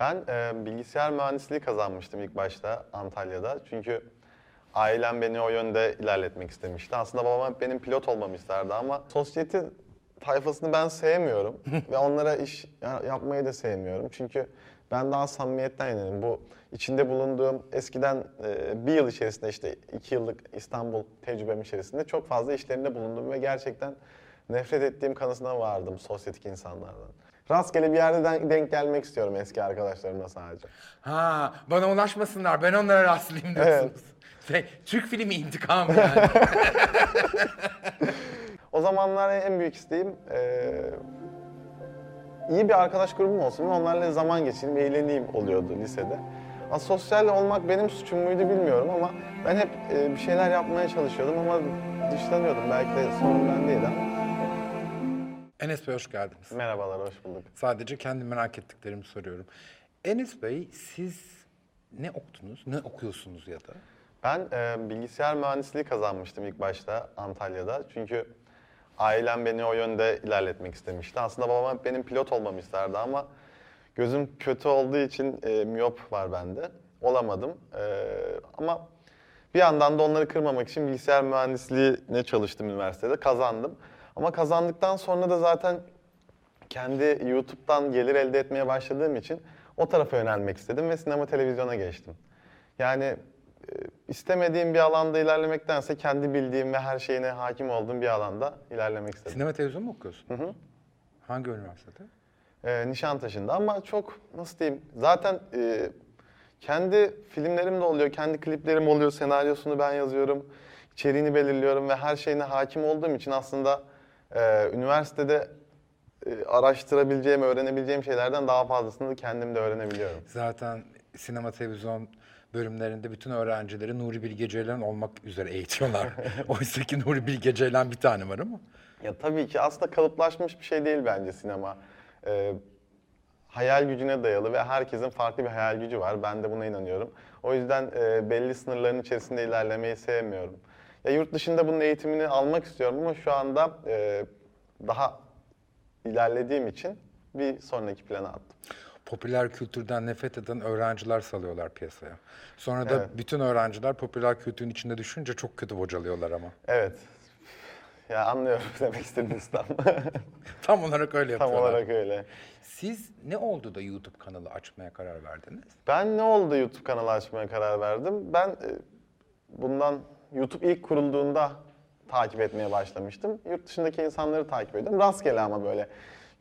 Ben e, bilgisayar mühendisliği kazanmıştım ilk başta Antalya'da. Çünkü ailem beni o yönde ilerletmek istemişti. Aslında babam hep benim pilot olmamı isterdi ama sosyete tayfasını ben sevmiyorum. Ve onlara iş ya- yapmayı da sevmiyorum. Çünkü ben daha samimiyetten yanayım. Bu içinde bulunduğum eskiden e, bir yıl içerisinde işte iki yıllık İstanbul tecrübem içerisinde çok fazla işlerinde bulundum ve gerçekten nefret ettiğim kanısına vardım sosyetik insanlardan. Rastgele bir yerde den- denk gelmek istiyorum eski arkadaşlarımla sadece. Ha, bana ulaşmasınlar, ben onlara rastlayayım diyorsunuz. Şey, Türk filmi intikamı yani. O zamanlar en büyük isteğim eee, iyi bir arkadaş grubum olsun ve onlarla zaman geçireyim, eğleneyim oluyordu lisede. Asosyal olmak benim suçum muydu bilmiyorum ama ben hep eee, bir şeyler yapmaya çalışıyordum ama dışlanıyordum. Belki de sorun bendeydi ama. Enes Bey hoş geldiniz. Merhabalar, hoş bulduk. Sadece kendi merak ettiklerimi soruyorum. Enes Bey siz ne okudunuz, ne okuyorsunuz ya da? Ben eee, bilgisayar mühendisliği kazanmıştım ilk başta Antalya'da. Çünkü ailem beni o yönde ilerletmek istemişti. Aslında babam hep benim pilot olmamı isterdi ama gözüm kötü olduğu için eee, miyop var bende. Olamadım. Eee, ama bir yandan da onları kırmamak için bilgisayar mühendisliğine çalıştım üniversitede. Kazandım. Ama kazandıktan sonra da zaten kendi YouTube'dan gelir elde etmeye başladığım için o tarafa yönelmek istedim ve sinema televizyona geçtim. Yani e, istemediğim bir alanda ilerlemektense kendi bildiğim ve her şeyine hakim olduğum bir alanda ilerlemek istedim. Sinema televizyon mu okuyorsun? Hı hı. Hangi üniversitede? Ee, Nişantaşı'nda ama çok nasıl diyeyim zaten e, kendi filmlerim de oluyor, kendi kliplerim oluyor, senaryosunu ben yazıyorum, içeriğini belirliyorum ve her şeyine hakim olduğum için aslında e, üniversitede e, araştırabileceğim, öğrenebileceğim şeylerden daha fazlasını kendim de öğrenebiliyorum. Zaten sinema televizyon bölümlerinde bütün öğrencileri Nuri Bilge Ceylan olmak üzere eğitiyorlar. Oysa ki Nuri Bilge Ceylan bir tane var ama. Ya tabii ki aslında kalıplaşmış bir şey değil bence sinema. Ee, hayal gücüne dayalı ve herkesin farklı bir hayal gücü var. Ben de buna inanıyorum. O yüzden e, belli sınırların içerisinde ilerlemeyi sevmiyorum. Ya yurt dışında bunun eğitimini almak istiyorum ama şu anda e, daha ilerlediğim için bir sonraki plana attım. Popüler kültürden nefret eden öğrenciler salıyorlar piyasaya. Sonra da Evet. bütün öğrenciler popüler kültürün içinde düşünce çok kötü bocalıyorlar ama. Evet. Ya anlıyorum demek istediğiniz tam. Tam olarak öyle tam yapıyorlar. olarak öyle. Siz ne oldu da YouTube kanalı açmaya karar verdiniz? Ben ne oldu YouTube kanalı açmaya karar verdim? Ben e, bundan YouTube ilk kurulduğunda takip etmeye başlamıştım. Yurt dışındaki insanları takip ediyorum. Rastgele ama böyle.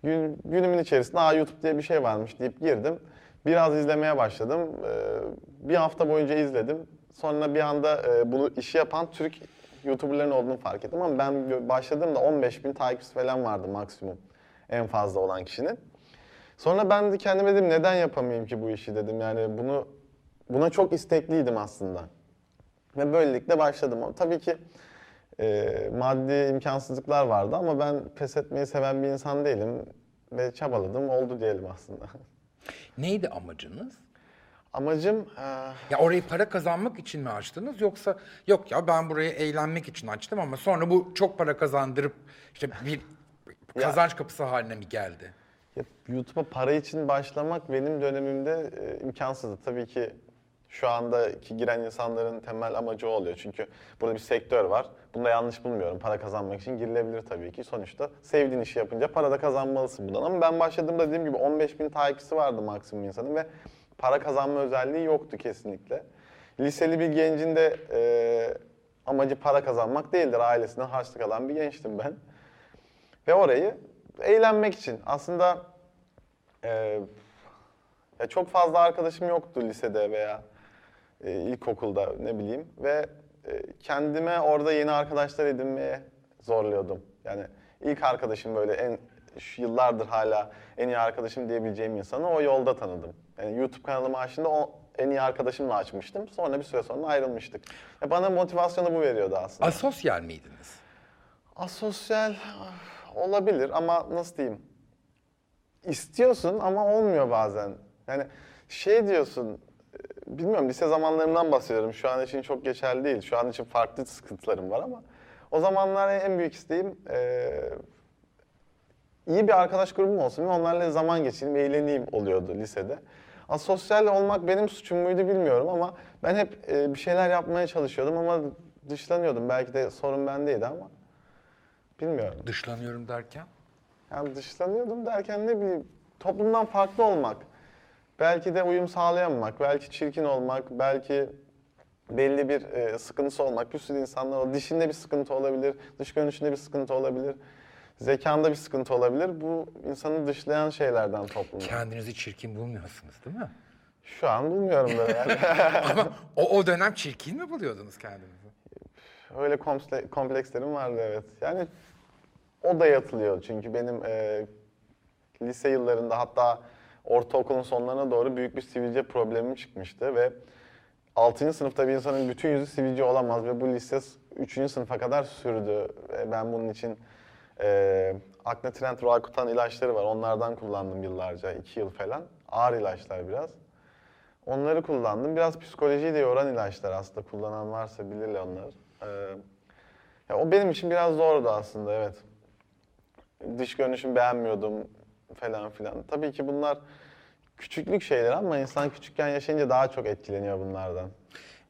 Gün, günümün içerisinde Aa, YouTube diye bir şey varmış deyip girdim. Biraz izlemeye başladım. Ee, bir hafta boyunca izledim. Sonra bir anda e, bunu işi yapan Türk YouTuber'ların olduğunu fark ettim ama ben başladığımda 15 bin takipçisi falan vardı maksimum. En fazla olan kişinin. Sonra ben de kendime dedim neden yapamayayım ki bu işi dedim. Yani bunu buna çok istekliydim aslında. Ve böylelikle başladım. Tabii ki e, maddi imkansızlıklar vardı ama ben pes etmeyi seven bir insan değilim. Ve çabaladım, oldu diyelim aslında. Neydi amacınız? Amacım e, Ya orayı para kazanmak için mi açtınız yoksa yok ya ben burayı eğlenmek için açtım ama sonra bu çok para kazandırıp işte bir kazanç kapısı haline mi geldi? Ya, YouTube'a para için başlamak benim dönemimde e, imkansızdı. Tabii ki şu andaki giren insanların temel amacı o oluyor. Çünkü burada bir sektör var. Bunu da yanlış bulmuyorum. Para kazanmak için girilebilir tabii ki. Sonuçta sevdiğin işi yapınca para da kazanmalısın bundan. Ama ben başladığımda dediğim gibi 15 bin takipçisi vardı maksimum insanın ve para kazanma özelliği yoktu kesinlikle. Liseli bir gencin de e, amacı para kazanmak değildir. Ailesinden harçlık alan bir gençtim ben. Ve orayı eğlenmek için aslında e, ya çok fazla arkadaşım yoktu lisede veya e, ilkokulda ne bileyim ve e, kendime orada yeni arkadaşlar edinmeye zorluyordum. Yani ilk arkadaşım böyle en şu yıllardır hala en iyi arkadaşım diyebileceğim insanı o yolda tanıdım. Yani YouTube kanalımı açtığımda o en iyi arkadaşımla açmıştım. Sonra bir süre sonra ayrılmıştık. Ya bana motivasyonu bu veriyordu aslında. Asosyal miydiniz? Asosyal ah, olabilir ama nasıl diyeyim? İstiyorsun ama olmuyor bazen. Yani şey diyorsun, bilmiyorum lise zamanlarımdan bahsediyorum. Şu an için çok geçerli değil. Şu an için farklı sıkıntılarım var ama o zamanlar en büyük isteğim e, iyi bir arkadaş grubum olsun ve onlarla zaman geçireyim, eğleneyim oluyordu lisede. Asosyal olmak benim suçum muydu bilmiyorum ama ben hep e, bir şeyler yapmaya çalışıyordum ama dışlanıyordum. Belki de sorun bendeydi ama bilmiyorum. Dışlanıyorum derken? Yani dışlanıyordum derken ne bileyim toplumdan farklı olmak. Belki de uyum sağlayamamak, belki çirkin olmak, belki belli bir e, sıkıntısı olmak. Bir sürü insanlar o dişinde bir sıkıntı olabilir, dış görünüşünde bir sıkıntı olabilir, zekanda bir sıkıntı olabilir. Bu insanı dışlayan şeylerden toplumda. Kendinizi çirkin bulmuyorsunuz değil mi? Şu an bilmiyorum da yani. Ama o, o dönem çirkin mi buluyordunuz kendinizi? Öyle komple- komplekslerim vardı evet. Yani o da yatılıyor çünkü benim e, lise yıllarında hatta ortaokulun sonlarına doğru büyük bir sivilce problemim çıkmıştı ve 6. sınıfta bir insanın bütün yüzü sivilce olamaz ve bu lise 3. sınıfa kadar sürdü. Ve ben bunun için e, Aknetrend Roakutan ilaçları var. Onlardan kullandım yıllarca, 2 yıl falan. Ağır ilaçlar biraz. Onları kullandım. Biraz psikolojiyi de yoran ilaçlar aslında. Kullanan varsa bilirler onları. Ee, ya o benim için biraz zordu aslında evet. Dış görünüşümü beğenmiyordum falan filan. Tabii ki bunlar küçüklük şeyler ama insan küçükken yaşayınca daha çok etkileniyor bunlardan.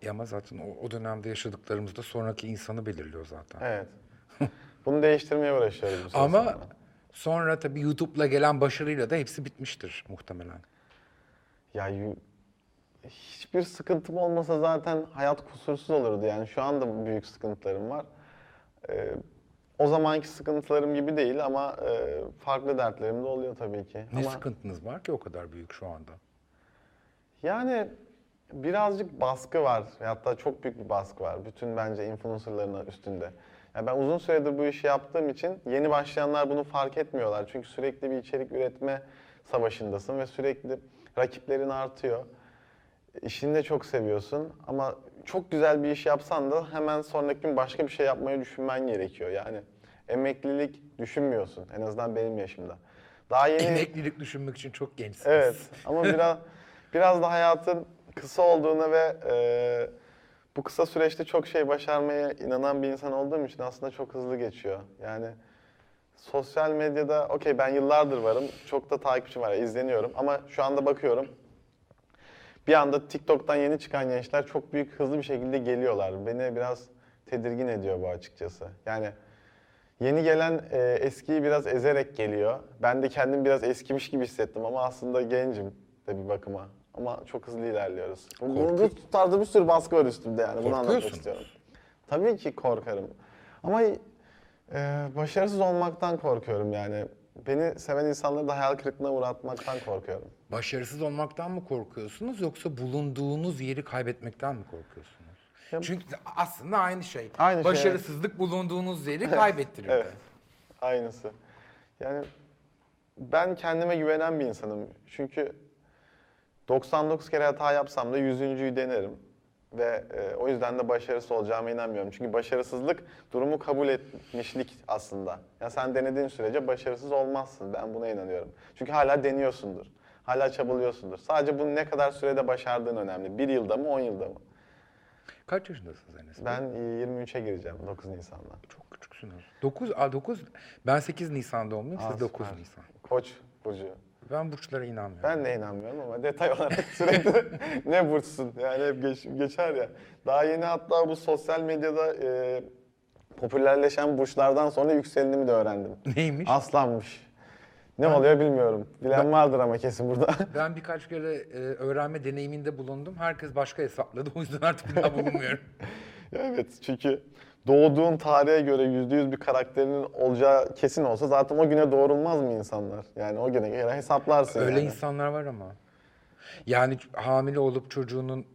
E ama zaten o, o dönemde yaşadıklarımız da sonraki insanı belirliyor zaten. Evet. Bunu değiştirmeye uğraşıyoruz bu Ama sonra. sonra tabii YouTube'la gelen başarıyla da hepsi bitmiştir muhtemelen. Ya hiçbir sıkıntım olmasa zaten hayat kusursuz olurdu yani. Şu anda büyük sıkıntılarım var. Ee, o zamanki sıkıntılarım gibi değil ama e, farklı dertlerim de oluyor tabii ki. Ne ama sıkıntınız var ki o kadar büyük şu anda? yani birazcık baskı var. Hatta çok büyük bir baskı var. Bütün bence influencerların üstünde. Ya ben uzun süredir bu işi yaptığım için yeni başlayanlar bunu fark etmiyorlar. Çünkü sürekli bir içerik üretme savaşındasın ve sürekli rakiplerin artıyor. İşini de çok seviyorsun ama çok güzel bir iş yapsan da hemen sonraki gün başka bir şey yapmayı düşünmen gerekiyor. Yani emeklilik düşünmüyorsun en azından benim yaşımda. Daha yeni Emeklilik düşünmek için çok gençsiniz. Evet ama biraz biraz da hayatın kısa olduğuna ve e, bu kısa süreçte çok şey başarmaya inanan bir insan olduğum için aslında çok hızlı geçiyor. Yani sosyal medyada okey ben yıllardır varım. Çok da takipçim var, izleniyorum ama şu anda bakıyorum. Bir anda TikTok'tan yeni çıkan gençler çok büyük hızlı bir şekilde geliyorlar. Beni biraz tedirgin ediyor bu açıkçası. Yani Yeni gelen e, eskiyi biraz ezerek geliyor. Ben de kendim biraz eskimiş gibi hissettim ama aslında gencim de bir bakıma. Ama çok hızlı ilerliyoruz. Korkuyor- bu tarzda bir sürü baskı var üstümde yani. Bunu anlatmak istiyorum. Tabii ki korkarım. Ama e, başarısız olmaktan korkuyorum yani. Beni seven insanları da hayal kırıklığına uğratmaktan korkuyorum. Başarısız olmaktan mı korkuyorsunuz yoksa bulunduğunuz yeri kaybetmekten mi korkuyorsunuz? Ya- Çünkü aslında aynı şey. Aynı şey, Başarısızlık bulunduğunuz yeri kaybettiriyor. Evet. Aynısı. Yani ben kendime güvenen bir insanım. Çünkü 99 kere hata yapsam da 100.'yu denerim. Ve e, o yüzden de başarısız olacağıma inanmıyorum. Çünkü başarısızlık durumu kabul etmişlik aslında. Ya sen denediğin sürece başarısız olmazsın. Ben buna inanıyorum. Çünkü hala deniyorsundur. Hala çabalıyorsundur. Sadece bunu ne kadar sürede başardığın önemli. Bir yılda mı, 10 yılda mı? Kaç yaşındasınız Enes? Bey? Ben e, 23'e gireceğim 9 Nisan'da. Çok küçüksünüz. 9, a 9, ben 8 Nisan doğumluyum, siz 9 süper. Nisan. Koç burcu. Ben burçlara inanmıyorum. Ben de inanmıyorum ama detay olarak sürekli ne burçsun yani hep geç- geçer ya. Daha yeni hatta bu sosyal medyada e, popülerleşen burçlardan sonra yükselenimi de öğrendim. Neymiş? Aslanmış. Ne oluyor bilmiyorum. Bilen vardır ama kesin burada. Ben birkaç kere e, öğrenme deneyiminde bulundum. Herkes başka hesapladı. O yüzden artık bir daha bulunmuyorum. Ya evet çünkü doğduğun tarihe göre yüzde yüz bir karakterinin olacağı kesin olsa zaten o güne doğrulmaz mı insanlar? Yani o güne göre hesaplarsın Öyle yani. insanlar var ama. Yani hamile olup çocuğunun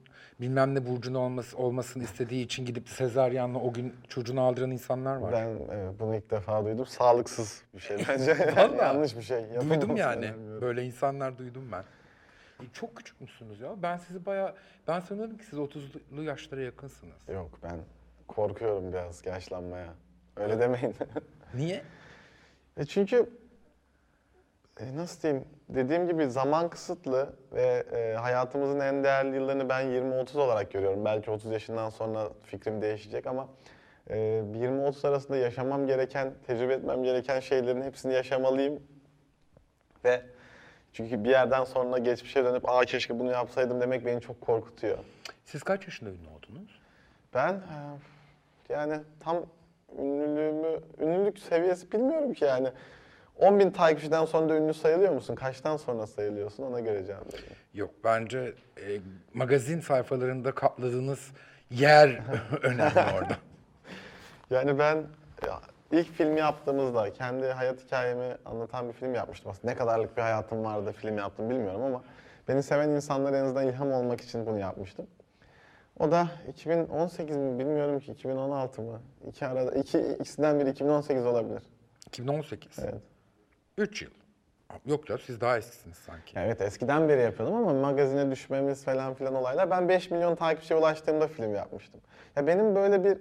bilmem ne burcunu olması, olmasını istediği için gidip sezaryenle o gün çocuğunu aldıran insanlar var. Ben evet, bunu ilk defa duydum. Sağlıksız bir şey bence. Vallahi. Yanlış bir şey. duydum Yapılmaması yani. önemli. Böyle insanlar duydum ben. E, çok küçük müsünüz ya? Ben sizi bayağı... Ben sanıyordum ki siz 30'lu yaşlara yakınsınız. Yok ben korkuyorum biraz yaşlanmaya. Öyle demeyin. Niye? e çünkü e, nasıl diyeyim? Dediğim gibi zaman kısıtlı ve e, hayatımızın en değerli yıllarını ben 20-30 olarak görüyorum. Belki 30 yaşından sonra fikrim değişecek ama e, 20-30 arasında yaşamam gereken, tecrübe etmem gereken şeylerin hepsini yaşamalıyım. Ve Çünkü bir yerden sonra geçmişe dönüp aa keşke bunu yapsaydım demek beni çok korkutuyor. Siz kaç yaşında ünlü oldunuz? Ben e, yani tam ünlülüğümü, ünlülük seviyesi bilmiyorum ki yani. 10 bin takipçiden sonra da ünlü sayılıyor musun? Kaçtan sonra sayılıyorsun? Ona göre cevap vereyim. Yok bence e, magazin sayfalarında kapladığınız yer önemli orada. Yani ben ya, ilk filmi yaptığımızda kendi hayat hikayemi anlatan bir film yapmıştım. Aslında ne kadarlık bir hayatım vardı film yaptım bilmiyorum ama beni seven insanlara en azından ilham olmak için bunu yapmıştım. O da 2018 mi bilmiyorum ki 2016 mı? İki arada iki ikisinden biri 2018 olabilir. 2018. Evet. 3 yıl. Yok ya siz daha eskisiniz sanki. Evet eskiden beri yapıyordum ama magazine düşmemiz falan filan olaylar. Ben 5 milyon takipçiye ulaştığımda film yapmıştım. Ya benim böyle bir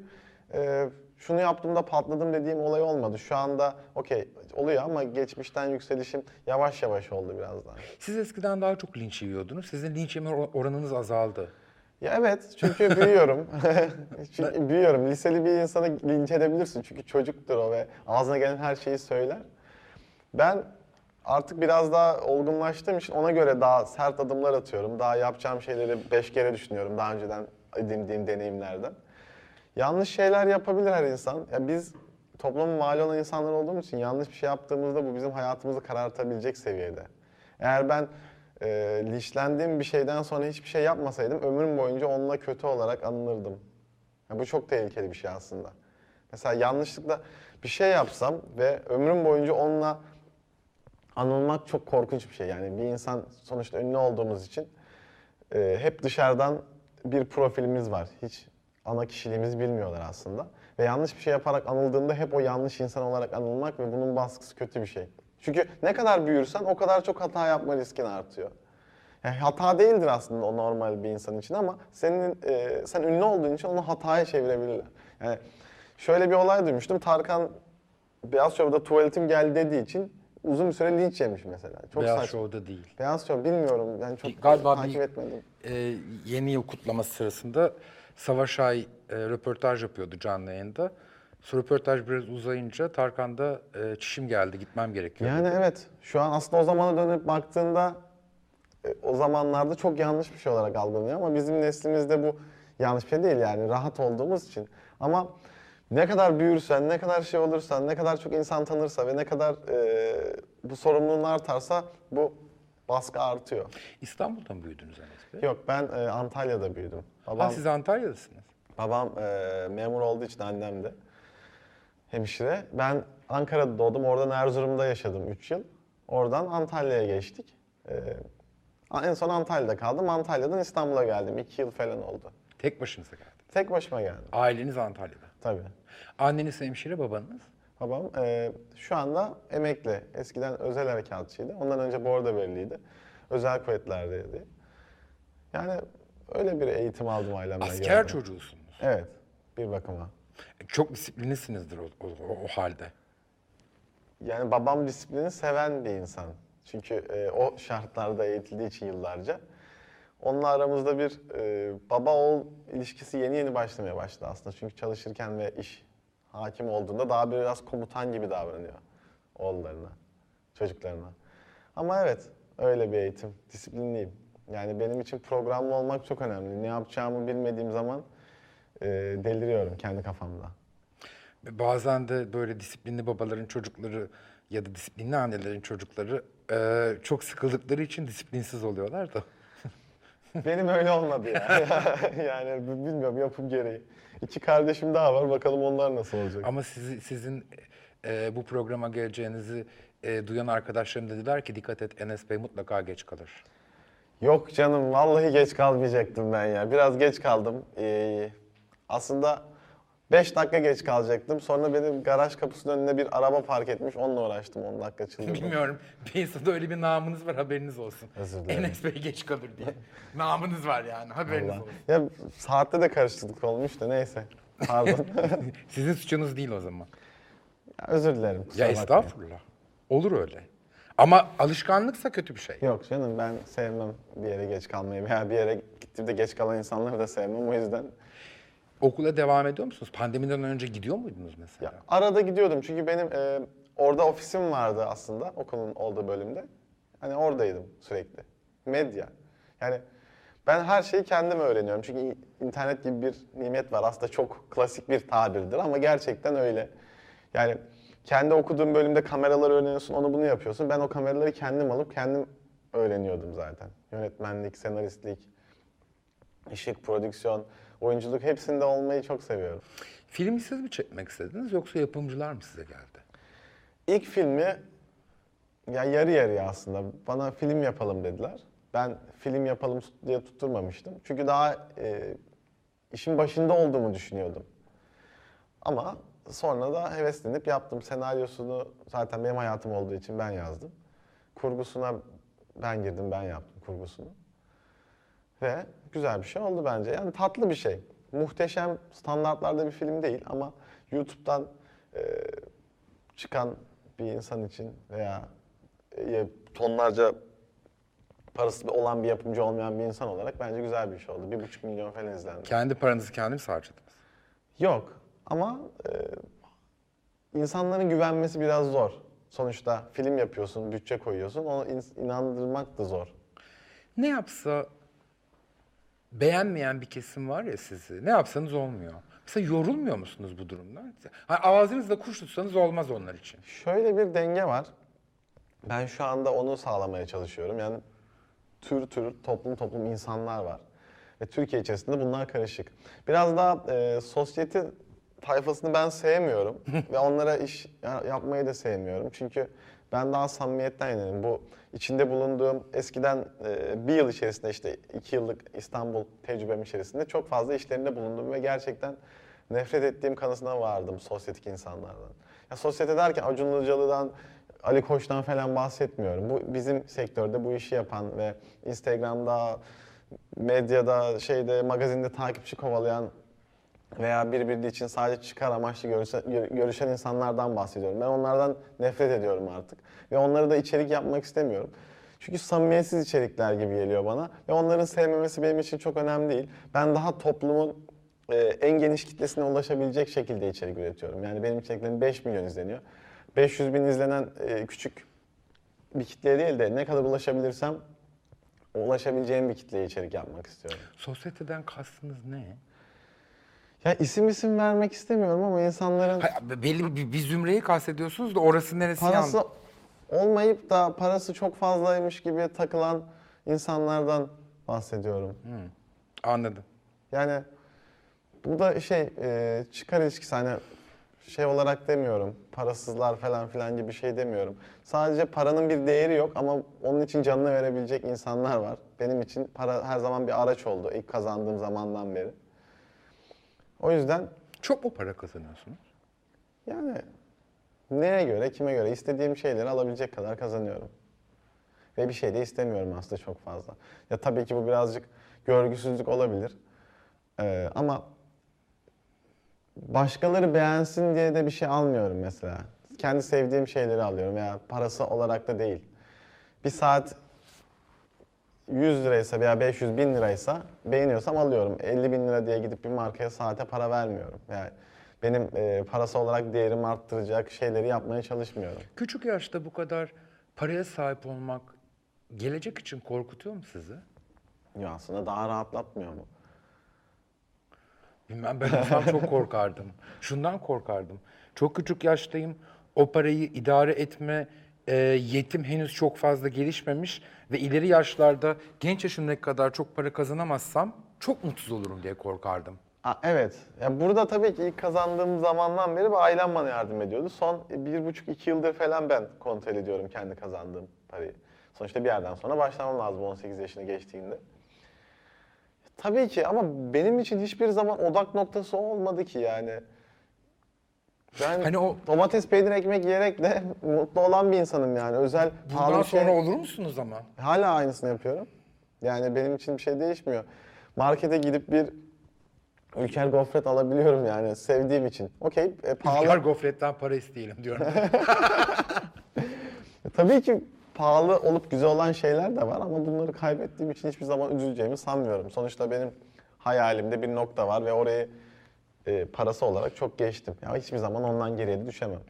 e, şunu yaptığımda patladım dediğim olay olmadı. Şu anda okey oluyor ama geçmişten yükselişim yavaş yavaş oldu biraz daha. Siz eskiden daha çok linç yiyordunuz. Sizin linç yeme or- oranınız azaldı. Ya evet çünkü büyüyorum. çünkü büyüyorum. Liseli bir insana linç edebilirsin çünkü çocuktur o ve ağzına gelen her şeyi söyler. Ben artık biraz daha olgunlaştığım için ona göre daha sert adımlar atıyorum. Daha yapacağım şeyleri beş kere düşünüyorum daha önceden edindiğim deneyimlerden. Yanlış şeyler yapabilir her insan. Ya biz toplumun mal olan insanlar olduğumuz için yanlış bir şey yaptığımızda bu bizim hayatımızı karartabilecek seviyede. Eğer ben e, linçlendiğim bir şeyden sonra hiçbir şey yapmasaydım ömrüm boyunca onunla kötü olarak anılırdım. Ya bu çok tehlikeli bir şey aslında. Mesela yanlışlıkla bir şey yapsam ve ömrüm boyunca onunla anılmak çok korkunç bir şey. Yani bir insan sonuçta ünlü olduğumuz için e, hep dışarıdan bir profilimiz var. Hiç ana kişiliğimizi bilmiyorlar aslında. Ve yanlış bir şey yaparak anıldığında hep o yanlış insan olarak anılmak ve bunun baskısı kötü bir şey. Çünkü ne kadar büyürsen o kadar çok hata yapma riskin artıyor. Yani hata değildir aslında o normal bir insan için ama senin e, sen ünlü olduğun için onu hataya çevirebilirler. Yani şöyle bir olay duymuştum. Tarkan Beyaz Şov'da tuvaletim geldi dediği için uzun bir süre linç yemiş mesela. Çok Beyaz saçma. Show'da değil. Beyaz Şov bilmiyorum. Yani çok Galiba takip bir etmedim. e, yeni yıl kutlaması sırasında Savaş Ay e, röportaj yapıyordu canlı yayında. Röportaj biraz uzayınca Tarkan'da e, çişim geldi gitmem gerekiyor. Yani evet. Şu an aslında o zamana dönüp baktığında e, o zamanlarda çok yanlış bir şey olarak algılanıyor ama bizim neslimizde bu yanlış bir şey değil yani rahat olduğumuz için. Ama ne kadar büyürsen, ne kadar şey olursan, ne kadar çok insan tanırsa ve ne kadar e, bu sorumluluğun artarsa bu baskı artıyor. İstanbul'da mı büyüdünüz Enes Bey? Yok ben e, Antalya'da büyüdüm. Ha, Babam siz Antalya'dasınız. Babam e, memur olduğu için annem de hemşire. Ben Ankara'da doğdum. Oradan Erzurum'da yaşadım 3 yıl. Oradan Antalya'ya geçtik. E, en son Antalya'da kaldım. Antalya'dan İstanbul'a geldim. 2 yıl falan oldu. Tek başınıza geldiniz. Tek başıma geldim. Aileniz Antalya'da. Tabii. Anneniz hemşire, babanız? Babam e, şu anda emekli. Eskiden özel harekatçıydı. Ondan önce bordo verliydi. Özel kuvvetlerdeydi. Yani öyle bir eğitim aldım ailemden. Asker geldim. çocuğusunuz. Evet. Bir bakıma. E, Çok disiplinlisinizdir o, o, o- o halde. Yani babam disiplini seven bir insan. Çünkü e, o şartlarda eğitildiği için yıllarca. Onunla aramızda bir e, baba oğul ilişkisi yeni yeni başlamaya başladı aslında. Çünkü çalışırken ve iş hakim olduğunda daha biraz komutan gibi davranıyor oğullarına, çocuklarına. Ama evet öyle bir eğitim, disiplinliyim. Yani benim için programlı olmak çok önemli. Ne yapacağımı bilmediğim zaman e, deliriyorum kendi kafamda. Bazen de böyle disiplinli babaların çocukları ya da disiplinli annelerin çocukları e, çok sıkıldıkları için disiplinsiz oluyorlar da. Benim öyle olmadı ya. yani bilmiyorum yapım gereği. İki kardeşim daha var bakalım onlar nasıl olacak. Ama sizi, sizin e, bu programa geleceğinizi e, duyan arkadaşlarım dediler ki dikkat et Enes Bey mutlaka geç kalır. Yok canım vallahi geç kalmayacaktım ben ya. Biraz geç kaldım. Ee, aslında 5 dakika geç kalacaktım. Sonra benim garaj kapısının önüne bir araba park etmiş. Onunla uğraştım 10 dakika çıldırdım. Bilmiyorum. Piyasada öyle bir namınız var haberiniz olsun. Özür dilerim. Enes Bey geç kalır diye. namınız var yani haberiniz Vallahi. olsun. Ya saatte de karışıklık olmuş da neyse. Pardon. Sizin suçunuz değil o zaman. Ya, özür dilerim. kusura Ya bakmayın. estağfurullah. Olur öyle. Ama alışkanlıksa kötü bir şey. Yok canım ben sevmem bir yere geç kalmayı veya bir yere gittiğimde geç kalan insanları da sevmem. O yüzden Okula devam ediyor musunuz? Pandemiden önce gidiyor muydunuz mesela? Ya arada gidiyordum çünkü benim e, orada ofisim vardı aslında okulun olduğu bölümde. Hani oradaydım sürekli. Medya. Yani ben her şeyi kendim öğreniyorum. Çünkü internet gibi bir nimet var. Aslında çok klasik bir tabirdir ama gerçekten öyle. Yani kendi okuduğum bölümde kameraları öğreniyorsun, onu bunu yapıyorsun. Ben o kameraları kendim alıp kendim öğreniyordum zaten. Yönetmenlik, senaristlik, ışık, prodüksiyon, oyunculuk hepsinde olmayı çok seviyorum. Filmi siz mi çekmek istediniz yoksa yapımcılar mı size geldi? İlk filmi ya yarı yarıya aslında bana film yapalım dediler. Ben film yapalım diye tutturmamıştım. Çünkü daha e, işin başında olduğumu düşünüyordum. Ama sonra da heveslenip yaptım. Senaryosunu zaten benim hayatım olduğu için ben yazdım. Kurgusuna ben girdim, ben yaptım kurgusunu. Ve güzel bir şey oldu bence. Yani tatlı bir şey. Muhteşem standartlarda bir film değil ama YouTube'dan e, çıkan bir insan için veya e, tonlarca parası olan bir yapımcı olmayan bir insan olarak bence güzel bir şey oldu. Bir buçuk milyon falan izlendi. Kendi paranızı kendiniz harcadınız. Yok ama e, insanların güvenmesi biraz zor. Sonuçta film yapıyorsun, bütçe koyuyorsun, onu in- inandırmak da zor. Ne yapsa beğenmeyen bir kesim var ya sizi. Ne yapsanız olmuyor. Mesela yorulmuyor musunuz bu durumdan? Ha, ağzınızda kuş tutsanız olmaz onlar için. Şöyle bir denge var. Ben şu anda onu sağlamaya çalışıyorum. Yani tür tür, toplum toplum insanlar var. Ve Türkiye içerisinde bunlar karışık. Biraz daha e, sosyete tayfasını ben sevmiyorum. ve onlara iş ya- yapmayı da sevmiyorum. Çünkü ben daha samimiyetten yanayım. Bu içinde bulunduğum eskiden e, bir yıl içerisinde işte iki yıllık İstanbul tecrübem içerisinde çok fazla işlerinde bulundum ve gerçekten nefret ettiğim kanısına vardım sosyetik insanlardan. Ya sosyete derken Acun Ilıcalı'dan, Ali Koç'tan falan bahsetmiyorum. Bu bizim sektörde bu işi yapan ve Instagram'da, medyada, şeyde, magazinde takipçi kovalayan veya birbiri için sadece çıkar amaçlı görüşe- gö- görüşen insanlardan bahsediyorum. Ben onlardan nefret ediyorum artık. Ve onları da içerik yapmak istemiyorum. Çünkü samimiyetsiz içerikler gibi geliyor bana. Ve onların sevmemesi benim için çok önemli değil. Ben daha toplumun e, en geniş kitlesine ulaşabilecek şekilde içerik üretiyorum. Yani benim içeriklerim 5 milyon izleniyor. 500 bin izlenen e, küçük bir kitleye değil de ne kadar ulaşabilirsem ulaşabileceğim bir kitleye içerik yapmak istiyorum. Sosyeteden kastınız ne? Ya isim isim vermek istemiyorum ama insanların Hayır, belli bir, bir zümreyi kastediyorsunuz da orası neresi parası yan- olmayıp da parası çok fazlaymış gibi takılan insanlardan bahsediyorum. Anladım. Yani bu da şey e, çıkar ilişkisi hani şey olarak demiyorum. Parasızlar falan filan gibi bir şey demiyorum. Sadece paranın bir değeri yok ama onun için canını verebilecek insanlar var. Benim için para her zaman bir araç oldu ilk kazandığım zamandan beri. O yüzden Çok mu para kazanıyorsunuz? yani neye göre, kime göre istediğim şeyleri alabilecek kadar kazanıyorum. Ve bir şey de istemiyorum aslında çok fazla. Ya tabii ki bu birazcık görgüsüzlük olabilir. Ee, ama başkaları beğensin diye de bir şey almıyorum mesela. Kendi sevdiğim şeyleri alıyorum veya parası olarak da değil. Bir saat 100 liraysa veya 500 bin liraysa beğeniyorsam alıyorum. 50 bin lira diye gidip bir markaya saate para vermiyorum. Yani benim e, parası olarak değerimi arttıracak şeyleri yapmaya çalışmıyorum. Küçük yaşta bu kadar paraya sahip olmak gelecek için korkutuyor mu sizi? Ya aslında daha rahatlatmıyor mu? Bilmem ben olsam çok korkardım. Şundan korkardım. Çok küçük yaştayım. O parayı idare etme e, yetim henüz çok fazla gelişmemiş ve ileri yaşlarda genç yaşımdaki kadar çok para kazanamazsam çok mutsuz olurum diye korkardım. Aa, evet. Ya burada tabii ki ilk kazandığım zamandan beri ailem bana yardım ediyordu. Son bir buçuk iki yıldır falan ben kontrol ediyorum kendi kazandığım parayı. Sonuçta bir yerden sonra başlamam lazım 18 yaşını geçtiğinde. Tabii ki ama benim için hiçbir zaman odak noktası olmadı ki yani. Ben Hani o- domates, peynir, ekmek yiyerek de mutlu olan bir insanım yani. Özel pahalı Bundan şey- sonra olur musunuz ama? Hala aynısını yapıyorum. Yani benim için bir şey değişmiyor. Markete gidip bir Ülker gofret alabiliyorum yani sevdiğim için. Okey, e, pahalı. Ülker gofretten para isteyelim diyorum. Tabii ki pahalı olup güzel olan şeyler de var ama bunları kaybettiğim için hiçbir zaman üzüleceğimi sanmıyorum. Sonuçta benim hayalimde bir nokta var ve orayı e, parası olarak çok geçtim. Ya hiçbir zaman ondan geriye de düşemem.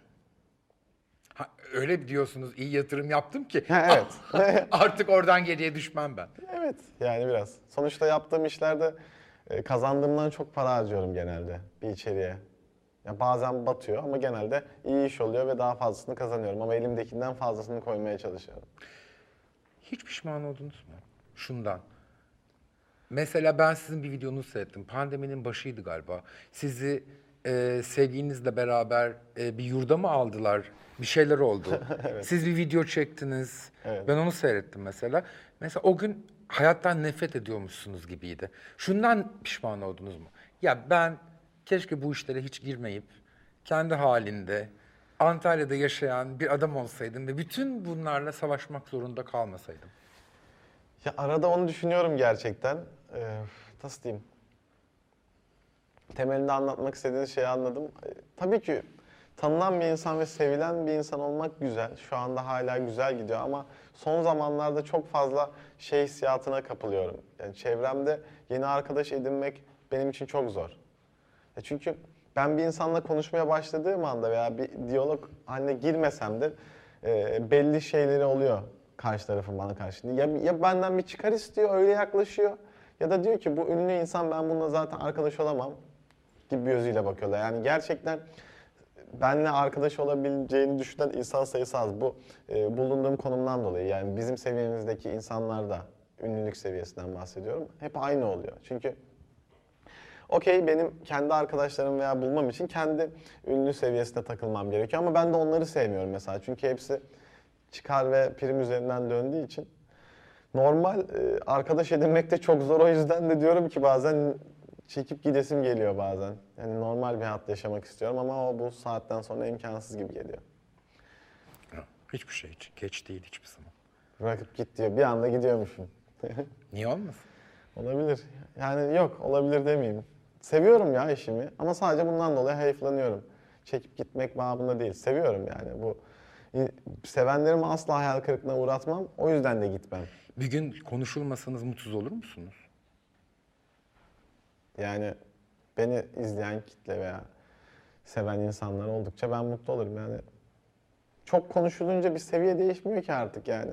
Ha, öyle diyorsunuz iyi yatırım yaptım ki Ha, evet. artık oradan geriye düşmem ben. Evet yani biraz. Sonuçta yaptığım işlerde e, kazandığımdan çok para harcıyorum genelde bir içeriğe. Ya bazen batıyor ama genelde iyi iş oluyor ve daha fazlasını kazanıyorum ama elimdekinden fazlasını koymaya çalışıyorum. Hiç pişman oldunuz mu? Şundan. Mesela ben sizin bir videonuzu seyrettim. Pandeminin başıydı galiba. Sizi e, sevgilinizle beraber e, bir yurda mı aldılar? Bir şeyler oldu. Siz bir video çektiniz. Evet. Ben onu seyrettim mesela. Mesela o gün hayattan nefret ediyormuşsunuz gibiydi. Şundan pişman oldunuz mu? Ya ben keşke bu işlere hiç girmeyip kendi halinde Antalya'da yaşayan bir adam olsaydım ve bütün bunlarla savaşmak zorunda kalmasaydım. Ya arada onu düşünüyorum gerçekten. Ee, nasıl diyeyim? Temelinde anlatmak istediğiniz şeyi anladım. Ee, tabii ki tanınan bir insan ve sevilen bir insan olmak güzel. Şu anda hala güzel gidiyor ama son zamanlarda çok fazla şey hissiyatına kapılıyorum. Yani çevremde yeni arkadaş edinmek benim için çok zor. Ya çünkü ben bir insanla konuşmaya başladığım anda veya bir diyalog haline girmesem de e, belli şeyleri oluyor karşı tarafın bana karşı. Ya, ya benden bir çıkar istiyor, öyle yaklaşıyor. Ya da diyor ki bu ünlü insan ben bununla zaten arkadaş olamam gibi gözüyle bakıyorlar. Yani gerçekten benle arkadaş olabileceğini düşünen insan sayısı az. Bu e, bulunduğum konumdan dolayı yani bizim seviyemizdeki insanlar da ünlülük seviyesinden bahsediyorum. Hep aynı oluyor. Çünkü Okey benim kendi arkadaşlarım veya bulmam için kendi ünlü seviyesine takılmam gerekiyor ama ben de onları sevmiyorum mesela. Çünkü hepsi çıkar ve prim üzerinden döndüğü için. Normal e, arkadaş edinmek de çok zor o yüzden de diyorum ki bazen çekip gidesim geliyor bazen. Yani normal bir hayat yaşamak istiyorum ama o bu saatten sonra imkansız gibi geliyor. Hiçbir şey için geç değil hiçbir zaman. Bırakıp git diyor. Bir anda gidiyormuşum. Niye olmasın? Olabilir. Yani yok olabilir demeyeyim. Seviyorum ya işimi ama sadece bundan dolayı hayıflanıyorum. Çekip gitmek babında değil. Seviyorum yani bu. Sevenlerimi asla hayal kırıklığına uğratmam. O yüzden de gitmem. Bir gün konuşulmasanız mutsuz olur musunuz? Yani beni izleyen kitle veya seven insanlar oldukça ben mutlu olurum yani. Çok konuşulunca bir seviye değişmiyor ki artık yani.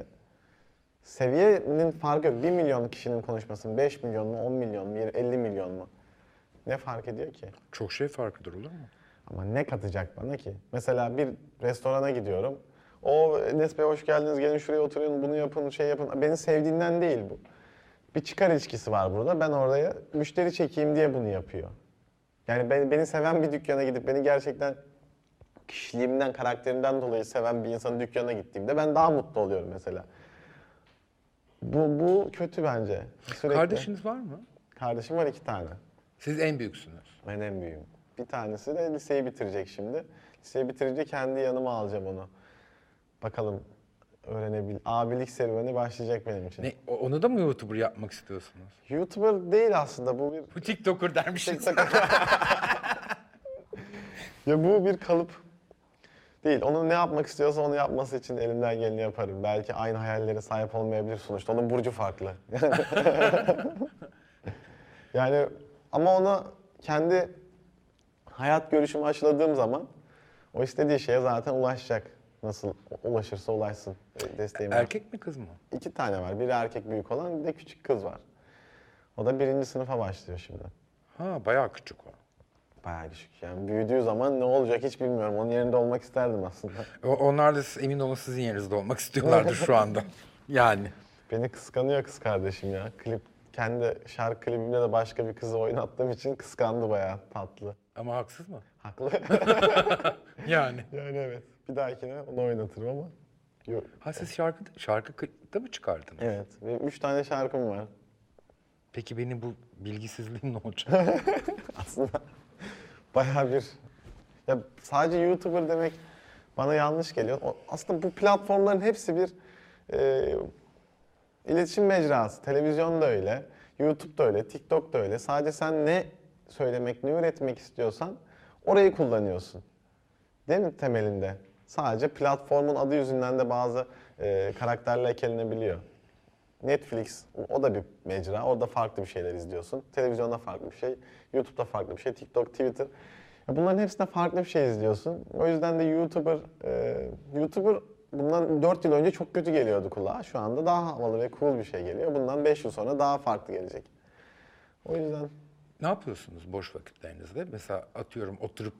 Seviyenin farkı yok. 1 milyon kişinin konuşmasın 5 milyon mu, 10 milyon mu, 50 milyon mu? Ne fark ediyor ki? Çok şey farkıdır olur mu? Ama ne katacak bana ki? Mesela bir restorana gidiyorum. O Enes Bey hoş geldiniz gelin şuraya oturun bunu yapın şey yapın. Beni sevdiğinden değil bu. Bir çıkar ilişkisi var burada. Ben oraya müşteri çekeyim diye bunu yapıyor. Yani beni, beni seven bir dükkana gidip beni gerçekten kişiliğimden, karakterimden dolayı seven bir insanın dükkanına gittiğimde ben daha mutlu oluyorum mesela. Bu, bu kötü bence. Sürekli. Kardeşiniz var mı? Kardeşim var iki tane. Siz en büyüksünüz. Ben en büyüğüm. Bir tanesi de liseyi bitirecek şimdi. Liseyi bitirince kendi yanıma alacağım onu. Bakalım öğrenebil. Abilik serüveni başlayacak benim için. Ne, o- onu da mı YouTuber yapmak istiyorsunuz? YouTuber değil aslında bu bir Bu TikToker dermişsiniz. ya bu bir kalıp değil. Onun ne yapmak istiyorsa onu yapması için elimden geleni yaparım. Belki aynı hayallere sahip olmayabilir sonuçta. Onun burcu farklı. yani ama ona kendi hayat görüşümü aşıladığım zaman o istediği şeye zaten ulaşacak. Nasıl ulaşırsa ulaşsın. E, Desteğim var. Erkek mi kız mı? İki tane var. Biri erkek büyük olan bir de küçük kız var. O da birinci sınıfa başlıyor şimdi. Ha bayağı küçük o. Bayağı küçük. Yani büyüdüğü zaman ne olacak hiç bilmiyorum. Onun yerinde olmak isterdim aslında. O- Onlar da siz- emin olun sizin yerinizde olmak istiyorlardır şu anda. Yani. Beni kıskanıyor kız kardeşim ya. Klip kendi şarkı klibimde de başka bir kızı oynattığım için kıskandı bayağı tatlı. Ama haksız mı? Haklı. Yani. yani evet. Bir dahakine onu oynatırım ama. Yok. Ha siz şarkı, şarkı kı- mı çıkardınız? Evet. Benim üç tane şarkım var. Peki benim bu bilgisizliğim ne olacak? Aslında bayağı bir... Ya sadece YouTuber demek bana yanlış geliyor. O- Aslında bu platformların hepsi bir e, iletişim mecrası. Televizyon da öyle, YouTube da öyle, TikTok da öyle. Sadece sen ne söylemek, ne üretmek istiyorsan orayı kullanıyorsun. Değil mi temelinde? Sadece platformun adı yüzünden de bazı e, karakterler eklenebiliyor. Netflix o da bir mecra. Orada farklı bir şeyler izliyorsun. Televizyonda farklı bir şey. YouTube'da farklı bir şey. TikTok, Twitter. Bunların hepsinde farklı bir şey izliyorsun. O yüzden de YouTuber, e, YouTuber bundan 4 yıl önce çok kötü geliyordu kulağa. Şu anda daha havalı ve cool bir şey geliyor. Bundan 5 yıl sonra daha farklı gelecek. O yüzden Ne yapıyorsunuz boş vakitlerinizde? Mesela atıyorum oturup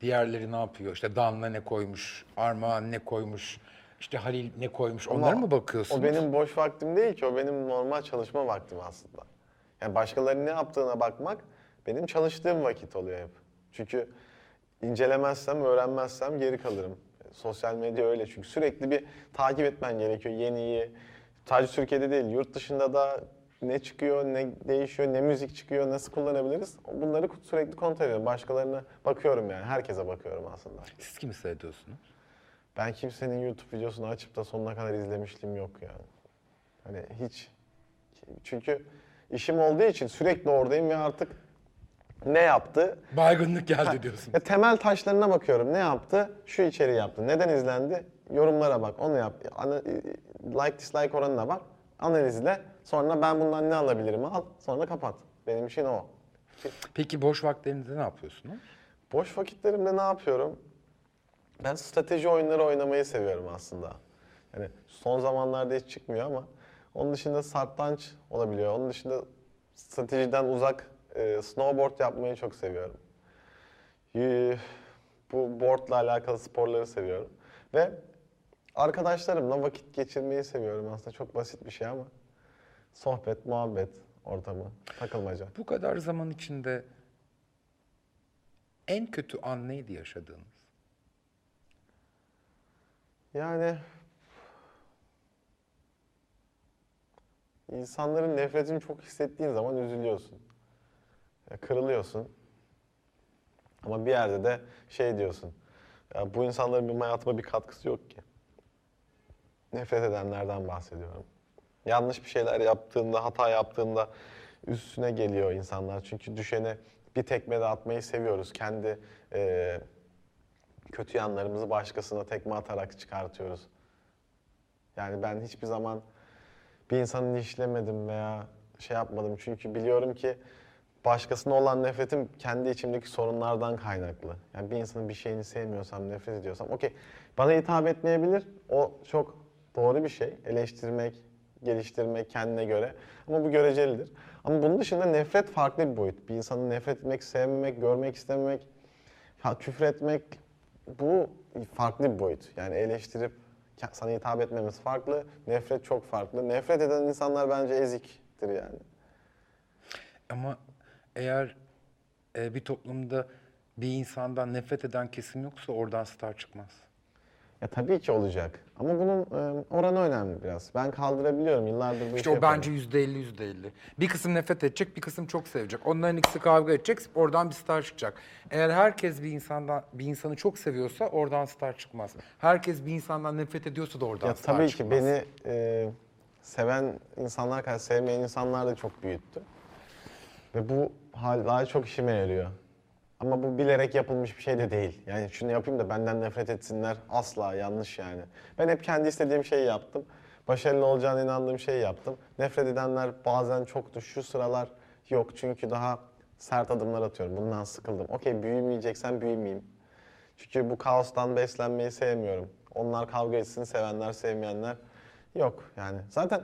diğerleri ne yapıyor? İşte Damla ne koymuş, Armağan ne koymuş, işte Halil ne koymuş onlara Ama mı bakıyorsunuz? O benim boş vaktim değil ki, o benim normal çalışma vaktim aslında. Yani başkalarının ne yaptığına bakmak benim çalıştığım vakit oluyor hep. Çünkü incelemezsem, öğrenmezsem geri kalırım. Sosyal medya öyle çünkü sürekli bir takip etmen gerekiyor yeniyi. Sadece Türkiye'de değil, yurt dışında da ne çıkıyor, ne değişiyor, ne müzik çıkıyor, nasıl kullanabiliriz? Bunları sürekli kontrol ediyorum. Başkalarına bakıyorum yani, herkese bakıyorum aslında. Siz kimi seyrediyorsunuz? Ben kimsenin YouTube videosunu açıp da sonuna kadar izlemişliğim yok yani. Hani hiç. Çünkü işim olduğu için sürekli oradayım ve artık ne yaptı? Baygınlık geldi diyorsun. Ya temel taşlarına bakıyorum. Ne yaptı? Şu içeriği yaptı. Neden izlendi? Yorumlara bak. Onu yap. Ana- like dislike oranına bak. Analizle. Sonra ben bundan ne alabilirim al. Sonra kapat. Benim için o. Peki boş vakitlerinizde ne yapıyorsunuz? Boş vakitlerimde ne yapıyorum? Ben strateji oyunları oynamayı seviyorum aslında. Yani son zamanlarda hiç çıkmıyor ama onun dışında satranç olabiliyor. Onun dışında stratejiden uzak e, snowboard yapmayı çok seviyorum. Bu boardla alakalı sporları seviyorum. Ve arkadaşlarımla vakit geçirmeyi seviyorum aslında. Çok basit bir şey ama sohbet, muhabbet ortamı, takılmaca. Bu kadar zaman içinde en kötü an neydi yaşadığınız? Yani insanların nefretini çok hissettiğin zaman üzülüyorsun. Ya kırılıyorsun. Ama bir yerde de şey diyorsun. Ya bu insanların benim hayatıma bir katkısı yok ki. Nefret edenlerden bahsediyorum. Yanlış bir şeyler yaptığında, hata yaptığında üstüne geliyor insanlar. Çünkü düşene bir tekme de atmayı seviyoruz. Kendi eee kötü yanlarımızı başkasına tekme atarak çıkartıyoruz. Yani ben hiçbir zaman bir insanı işlemedim veya şey yapmadım. Çünkü biliyorum ki başkasına olan nefretim kendi içimdeki sorunlardan kaynaklı. Yani bir insanın bir şeyini sevmiyorsam, nefret ediyorsam okey bana hitap etmeyebilir. O çok doğru bir şey. Eleştirmek, geliştirmek kendine göre. Ama bu görecelidir. Ama bunun dışında nefret farklı bir boyut. Bir insanı nefret etmek, sevmemek, görmek istememek, küfür etmek bu farklı bir boyut. Yani eleştirip sana hitap etmemiz farklı. Nefret çok farklı. Nefret eden insanlar bence eziktir yani. Ama eğer e, bir toplumda bir insandan nefret eden kesim yoksa oradan star çıkmaz. Ya tabii ki olacak. Ama bunun e, oranı önemli biraz. Ben kaldırabiliyorum. Yıllardır bu işi İşte o yapıyorum. bence yüzde elli yüzde elli. Bir kısım nefret edecek, bir kısım çok sevecek. Onların ikisi kavga edecek, oradan bir star çıkacak. Eğer herkes bir insandan bir insanı çok seviyorsa oradan star çıkmaz. Herkes bir insandan nefret ediyorsa da oradan Ya star tabii çıkmaz. ki beni e, seven insanlar kadar sevmeyen insanlar da çok büyüttü. Ve bu hala çok işime yarıyor. Ama bu bilerek yapılmış bir şey de değil. Yani şunu yapayım da benden nefret etsinler asla yanlış yani. Ben hep kendi istediğim şeyi yaptım. Başarılı olacağına inandığım şeyi yaptım. Nefret edenler bazen çoktu. Şu sıralar yok çünkü daha sert adımlar atıyorum. Bundan sıkıldım. Okey büyümeyeceksen büyümeyeyim. Çünkü bu kaostan beslenmeyi sevmiyorum. Onlar kavga etsin, sevenler, sevmeyenler yok yani. Zaten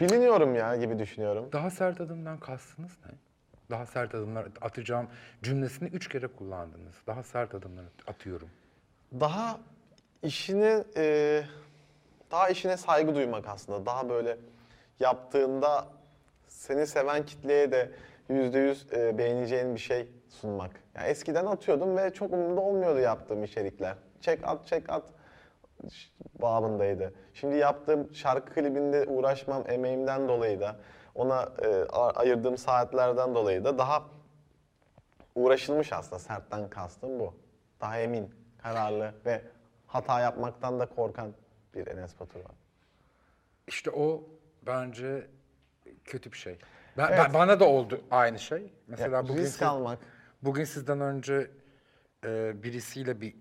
biliniyorum ya gibi düşünüyorum. Daha sert adımdan kastınız ne? Daha sert adımlar atacağım cümlesini üç kere kullandınız. Daha sert adımlar atıyorum. Daha işine e, daha işine saygı duymak aslında. Daha böyle yaptığında seni seven kitleye de yüzde yüz e, beğeneceğin bir şey sunmak. Yani eskiden atıyordum ve çok umurumda olmuyordu yaptığım içerikler. Çek at çek at babındaydı. Şimdi yaptığım şarkı klibinde uğraşmam emeğimden dolayı da ona e, ayırdığım saatlerden dolayı da daha uğraşılmış aslında sertten kastım bu. Daha emin, kararlı ve hata yapmaktan da korkan bir Enes Batur var. İşte o bence kötü bir şey. Ben, Evet. ben- bana da oldu aynı şey. Mesela Ya, bugün risk siz- almak. Bugün sizden önce e, birisiyle bir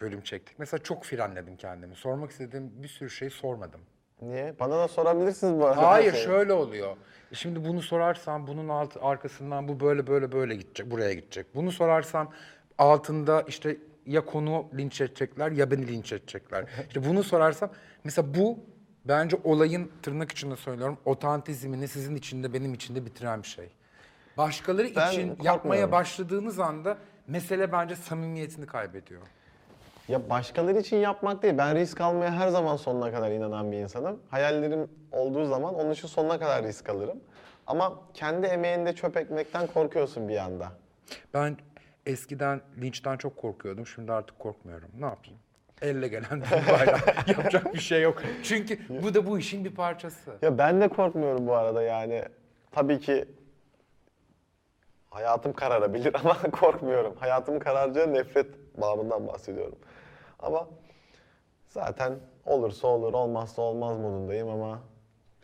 bölüm çektik. Mesela çok frenledim kendimi. Sormak istediğim bir sürü şey sormadım. Niye? Bana da sorabilirsiniz bu arada. Hayır şeyi. şöyle oluyor. Şimdi bunu sorarsam bunun alt, arkasından bu böyle böyle böyle gidecek, buraya gidecek. Bunu sorarsam altında işte ya konu linç edecekler ya beni linç edecekler. İşte bunu sorarsam mesela bu bence olayın tırnak içinde söylüyorum otantizmini sizin içinde benim içinde bitiren bir şey. Başkaları Ben için korkmuyorum. yapmaya başladığınız anda mesele bence samimiyetini kaybediyor. Ya başkaları için yapmak değil. Ben risk almaya her zaman sonuna kadar inanan bir insanım. Hayallerim olduğu zaman onun için sonuna kadar risk alırım. Ama kendi emeğinde çöp ekmekten korkuyorsun bir anda. Ben eskiden linçten çok korkuyordum. Şimdi artık korkmuyorum. Ne yapayım? Elle gelen bir bayrak. Yapacak bir şey yok. Çünkü bu da bu işin bir parçası. Ya ben de korkmuyorum bu arada yani. Tabii ki hayatım kararabilir ama korkmuyorum. Hayatım kararacağı nefret bağımından bahsediyorum. Ama zaten olursa olur, olmazsa olmaz modundayım ama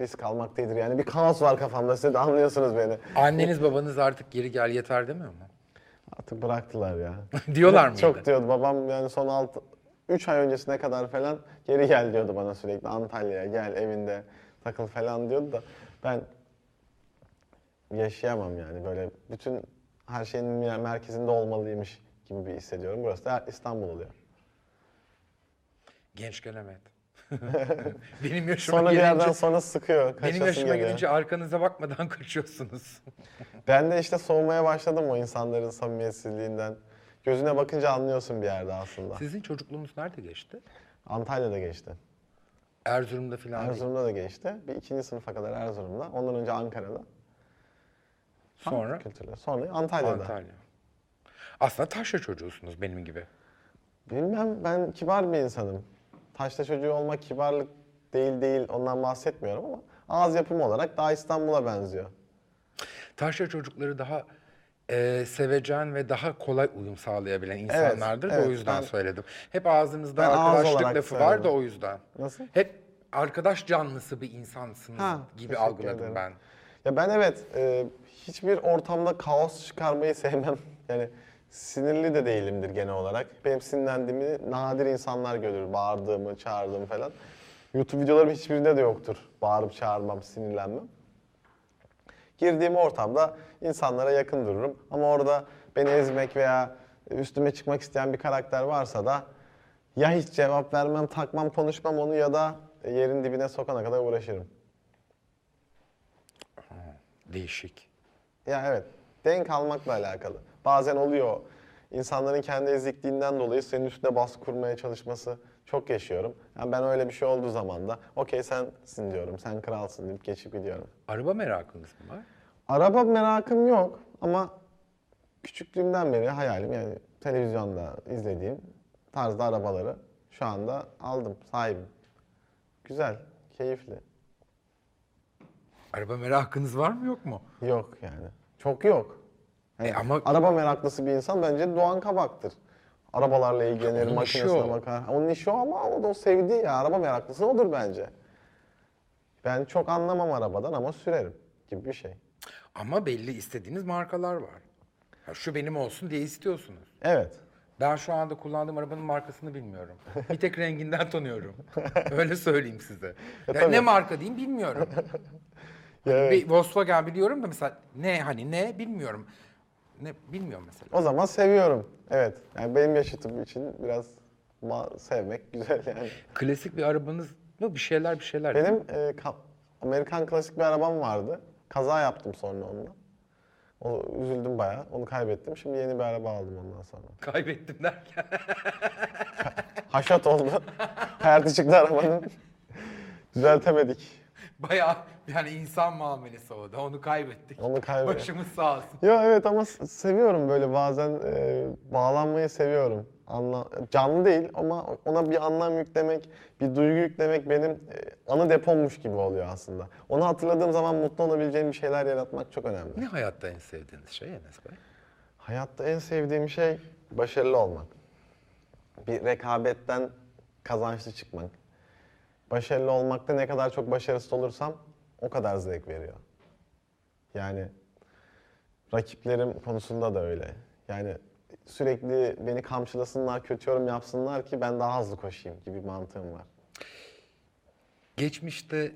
risk almak değildir. Yani bir kaos var kafamda. Siz de anlıyorsunuz beni. Anneniz babanız artık geri gel yeter demiyor mu? Artık bıraktılar ya. Diyorlar mıydı? Çok diyordu. Babam yani son 6 3 ay öncesine kadar falan geri gel diyordu bana sürekli. Antalya'ya gel evinde takıl falan diyordu da ben yaşayamam yani böyle bütün her şeyin merkezinde olmalıymış gibi bir hissediyorum. Burası da İstanbul oluyor. Genç gelemet. benim yaşıma Sonra bir gelince, yerden sonra sıkıyor. benim yaşıma geliyor. gelince arkanıza bakmadan kaçıyorsunuz. Ben de işte soğumaya başladım o insanların samimiyetsizliğinden. Gözüne bakınca anlıyorsun bir yerde aslında. Sizin çocukluğunuz nerede geçti? Antalya'da geçti. Erzurum'da falan değil. Erzurum'da da geçti. Bir ikinci sınıfa kadar Erzurum'da. Ondan önce Ankara'da. Sonra Kültürler. Sonra Antalya'da. Antalya. Aslında taşra çocuğusunuz benim gibi. Bilmem ben kibar bir insanım. Taşla çocuğu olmak kibarlık değil değil ondan bahsetmiyorum ama ağız yapımı olarak daha İstanbul'a benziyor. Taşra çocukları daha e, sevecen ve daha kolay uyum sağlayabilen insanlardır da evet, o yüzden ben- söyledim. Hep ağzınızda Ben ağız arkadaşlık olarak lafı var da o yüzden. Nasıl? Hep arkadaş canlısı bir insansınız Ha, gibi algıladım ederim. ben. Ya ben evet e, hiçbir ortamda kaos çıkarmayı sevmem. Yani sinirli de değilimdir genel olarak. Benim sinirlendiğimi nadir insanlar görür. Bağırdığımı, çağırdığımı falan. YouTube videolarım hiçbirinde de yoktur. Bağırıp çağırmam, sinirlenmem. Girdiğim ortamda insanlara yakın dururum. Ama orada beni ezmek veya üstüme çıkmak isteyen bir karakter varsa da ya hiç cevap vermem, takmam, konuşmam onu ya da yerin dibine sokana kadar uğraşırım. Değişik. Ya evet, denk almakla alakalı. Bazen oluyor. İnsanların kendi ezikliğinden dolayı senin üstüne baskı kurmaya çalışması çok yaşıyorum. Yani ben öyle bir şey olduğu zaman da okey sensin diyorum, sen kralsın deyip geçip gidiyorum. Araba merakınız mı var? Araba merakım yok ama küçüklüğümden beri hayalim yani televizyonda izlediğim tarzda arabaları şu anda aldım, sahibim. Güzel, keyifli. Araba merakınız var mı yok mu? Yok yani. Çok yok. E ama- araba meraklısı bir insan bence Doğan Kabak'tır. Arabalarla ilgilenir, Onun işi makinesine o. bakar. Onun işi o ama o da o sevdiği ya. Araba meraklısı odur bence. Ben çok anlamam arabadan ama sürerim gibi bir şey. Ama belli istediğiniz markalar var. Ha, şu benim olsun diye istiyorsunuz. Evet. Ben şu anda kullandığım arabanın markasını bilmiyorum. Bir tek renginden tanıyorum. Öyle söyleyeyim size. Yani tabii. ne marka diyeyim bilmiyorum. Ya evet. Bir Volkswagen biliyorum da mesela ne hani ne bilmiyorum. Ne bilmiyorum mesela. O zaman seviyorum. Evet. Yani benim yaşıtım için biraz sevmek güzel yani. Klasik bir arabanız yok bir şeyler bir şeyler. Benim e, ka- Amerikan klasik bir arabam vardı. Kaza yaptım sonra onunla. O, üzüldüm bayağı. Onu kaybettim. Şimdi yeni bir araba aldım ondan sonra. Kaybettim derken. Haşat oldu. Hayatı çıktı arabanın. Düzeltemedik. Bayağı yani insan muamelesi o da onu kaybettik. Onu kaybettik. Başımız sağ olsun. Ya evet ama seviyorum böyle bazen e, bağlanmayı seviyorum. Anla, canlı değil ama ona bir anlam yüklemek, bir duygu yüklemek benim e, anı depommuş gibi oluyor aslında. Onu hatırladığım zaman mutlu olabileceğim bir şeyler yaratmak çok önemli. Ne hayatta en sevdiğiniz şey Enes Bey? Hayatta en sevdiğim şey başarılı olmak. Bir rekabetten kazançlı çıkmak. Başarılı olmakta ne kadar çok başarısız olursam o kadar zevk veriyor. Yani rakiplerim konusunda da öyle. Yani sürekli beni kamçılasınlar, kötü yorum yapsınlar ki ben daha hızlı koşayım gibi bir mantığım var. Geçmişte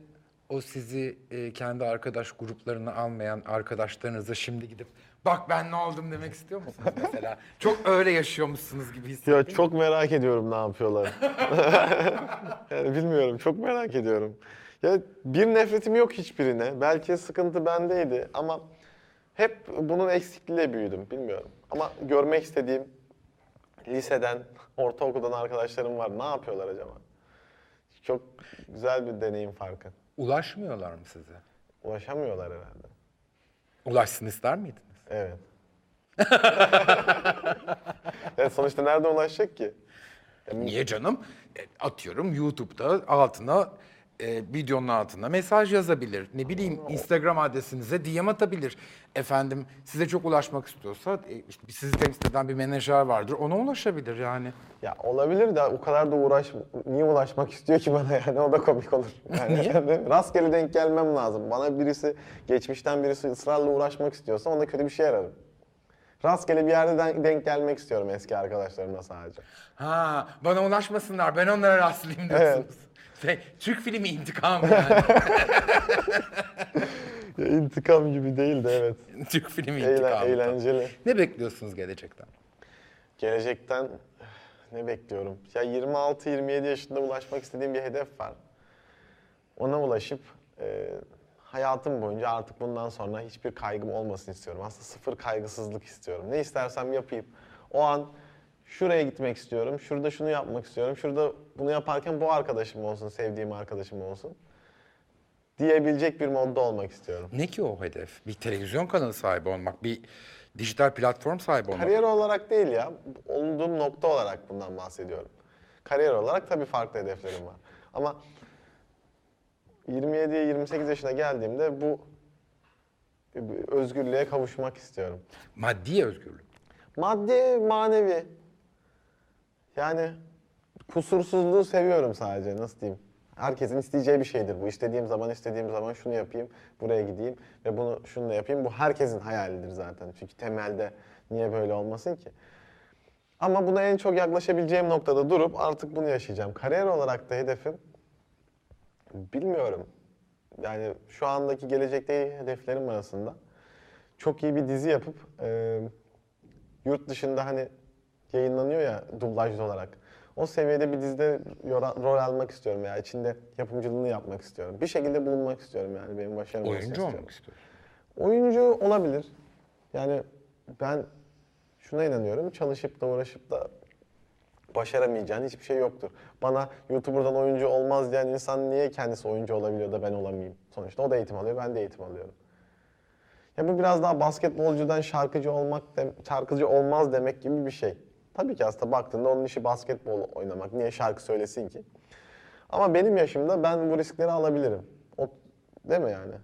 o sizi e, kendi arkadaş gruplarına almayan arkadaşlarınıza şimdi gidip bak ben ne oldum demek istiyor musunuz mesela? Çok öyle yaşıyormuşsunuz gibi Ya hissediyorum. çok merak ediyorum ne yapıyorlar. yani bilmiyorum çok merak ediyorum. Ya bir nefretim yok hiçbirine. Belki sıkıntı bendeydi ama hep bunun eksikliğiyle büyüdüm bilmiyorum. Ama görmek istediğim liseden, ortaokuldan arkadaşlarım var. Ne yapıyorlar acaba? Çok güzel bir deneyim farkı. Ulaşmıyorlar mı size? Ulaşamıyorlar herhalde. Ulaşsın ister miydiniz? Evet. ya sonuçta nerede ulaşacak ki? Niye canım? E, Atıyorum YouTube'da altına e, videonun altına mesaj yazabilir. Ne bileyim Instagram adresinize DM atabilir. Efendim size çok ulaşmak istiyorsa e, işte sizi temsil eden bir menajer vardır. Ona ulaşabilir yani. Ya olabilir de o kadar da uğraş niye ulaşmak istiyor ki bana yani o da komik olur. Yani Niye? rastgele denk gelmem lazım. Bana birisi geçmişten birisi ısrarla uğraşmak istiyorsa ona kötü bir şey ararım. Rastgele bir yerde den- denk gelmek istiyorum eski arkadaşlarımla sadece. Ha bana ulaşmasınlar ben onlara rastlayayım diyorsunuz. Türk filmi intikamı yani. Ya, intikam gibi değil de evet. Türk filmi Eğlen- intikamı. eğlenceli. Ne bekliyorsunuz gelecekten? Gelecekten ne bekliyorum? Ya 26-27 yaşında ulaşmak istediğim bir hedef var. Ona ulaşıp e, hayatım boyunca artık bundan sonra hiçbir kaygım olmasını istiyorum. Aslında sıfır kaygısızlık istiyorum. Ne istersem yapayım. O an şuraya gitmek istiyorum, şurada şunu yapmak istiyorum, şurada bunu yaparken bu arkadaşım olsun, sevdiğim arkadaşım olsun diyebilecek bir modda olmak istiyorum. Ne ki o hedef? Bir televizyon kanalı sahibi olmak, bir dijital platform sahibi olmak. Kariyer olarak değil ya, olduğum nokta olarak bundan bahsediyorum. Kariyer olarak tabii farklı hedeflerim var. Ama 27'ye 28 yaşına geldiğimde bu özgürlüğe kavuşmak istiyorum. Maddi özgürlük. Maddi, manevi. Yani kusursuzluğu seviyorum sadece, nasıl diyeyim. Herkesin isteyeceği bir şeydir bu. İstediğim zaman, istediğim zaman şunu yapayım, buraya gideyim ve bunu şununla yapayım. Bu herkesin hayalidir zaten. Çünkü temelde niye böyle olmasın ki? Ama buna en çok yaklaşabileceğim noktada durup artık bunu yaşayacağım. Kariyer olarak da hedefim bilmiyorum. Yani şu andaki gelecekteki hedeflerim arasında çok iyi bir dizi yapıp e, yurt dışında hani yayınlanıyor ya dublajlı olarak. O seviyede bir dizide rol almak istiyorum veya içinde yapımcılığını yapmak istiyorum. Bir şekilde bulunmak istiyorum yani benim başarım Oyuncu istiyorum. olmak istiyorum. Oyuncu olabilir. Yani ben şuna inanıyorum. Çalışıp da uğraşıp da başaramayacağın hiçbir şey yoktur. Bana YouTuber'dan oyuncu olmaz diyen insan niye kendisi oyuncu olabiliyor da ben olamayayım? Sonuçta o da eğitim alıyor, ben de eğitim alıyorum. Ya bu biraz daha basketbolcudan şarkıcı olmak, de- şarkıcı olmaz demek gibi bir şey. Tabii ki aslında baktığında onun işi basketbol oynamak. Niye şarkı söylesin ki? Ama benim yaşımda ben bu riskleri alabilirim. O, değil mi yani?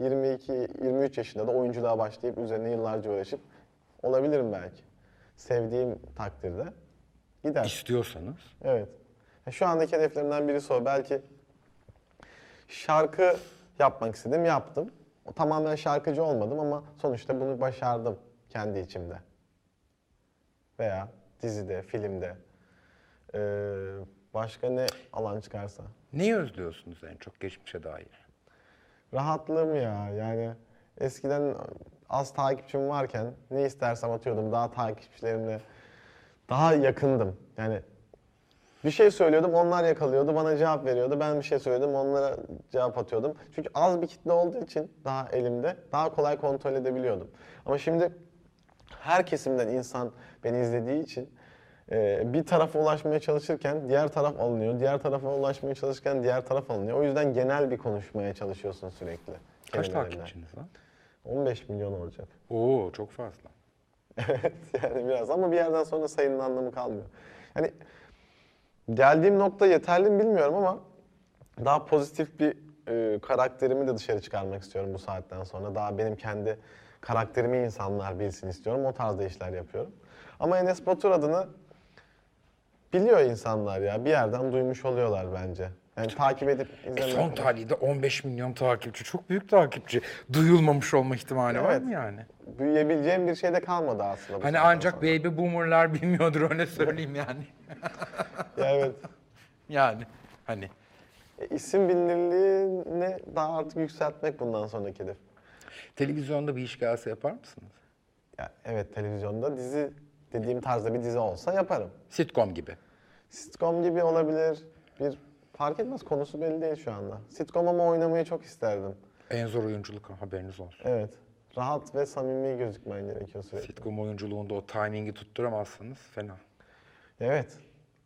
22-23 yaşında da oyunculuğa başlayıp üzerine yıllarca uğraşıp olabilirim belki. Sevdiğim takdirde gider. İstiyorsanız. Evet. Şu andaki hedeflerimden birisi o. Belki şarkı yapmak istedim, yaptım. Tamamen şarkıcı olmadım ama sonuçta bunu başardım kendi içimde. Veya dizide, filmde. Ee, başka ne alan çıkarsa. Neyi özlüyorsunuz en çok geçmişe dair? Rahatlığım ya yani eskiden az takipçim varken ne istersem atıyordum daha takipçilerimle daha yakındım. Yani bir şey söylüyordum onlar yakalıyordu bana cevap veriyordu ben bir şey söylüyordum onlara cevap atıyordum. Çünkü az bir kitle olduğu için daha elimde daha kolay kontrol edebiliyordum. Ama şimdi her kesimden insan beni izlediği için e, bir tarafa ulaşmaya çalışırken diğer taraf alınıyor. Diğer tarafa ulaşmaya çalışırken diğer taraf alınıyor. O yüzden genel bir konuşmaya çalışıyorsun sürekli. Kaç takipçiniz var? 15 milyon olacak. Oo çok fazla. Evet yani biraz ama bir yerden sonra sayının anlamı kalmıyor. Yani geldiğim nokta yeterli mi bilmiyorum ama daha pozitif bir e, karakterimi de dışarı çıkarmak istiyorum bu saatten sonra. Daha benim kendi karakterimi insanlar bilsin istiyorum. O tarzda işler yapıyorum. Ama Enes Batur adını biliyor insanlar ya. Bir yerden duymuş oluyorlar bence. Yani takip edip E, izlemek. son tarihte 15 milyon takipçi. Çok büyük takipçi. Duyulmamış olma ihtimali var Evet. mı yani? Büyüyebileceğim bir şey de kalmadı aslında. bu Hani saatten ancak sonra. baby boomerlar bilmiyordur öyle söyleyeyim yani. Ya evet. Yani hani E, isim bilinirliğini daha artık yükseltmek bundan sonraki hedef. Televizyonda bir iş gelse yapar mısınız? Ya, evet televizyonda dizi dediğim tarzda bir dizi olsa yaparım. Sitcom gibi. Sitcom gibi olabilir. Bir fark etmez konusu belli değil şu anda. Sitcom ama oynamayı çok isterdim. En zor oyunculuk haberiniz olsun. Evet. Rahat ve samimi gözükmen gerekiyor sürekli. Sitcom oyunculuğunda o timingi tutturamazsanız fena. Evet.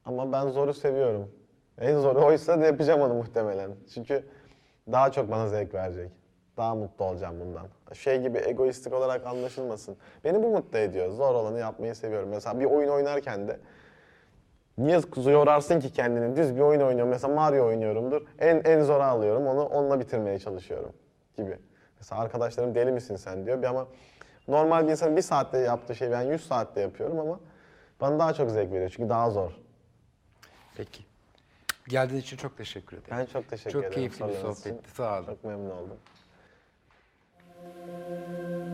Ama ben zoru seviyorum. En zoru oysa da yapacağım onu muhtemelen. Çünkü daha çok bana zevk verecek. Daha mutlu olacağım bundan. Şey gibi egoistik olarak anlaşılmasın. Beni bu mutlu ediyor. Zor olanı yapmayı seviyorum. Mesela bir oyun oynarken de niye yorarsın ki kendini? Düz bir oyun oynuyorum. Mesela Mario oynuyorumdur. En en zora alıyorum. Onu onunla bitirmeye çalışıyorum gibi. Mesela arkadaşlarım deli misin sen diyor. Bir ama normal bir insan bir saatte yaptığı şeyi ben 100 saatte yapıyorum ama bana daha çok zevk veriyor. Çünkü daha zor. Peki. Geldiğiniz için çok teşekkür ederim. Ben çok teşekkür Çok ederim. keyifli bir sohbetti. Sağ olun. Çok memnun oldum. うん。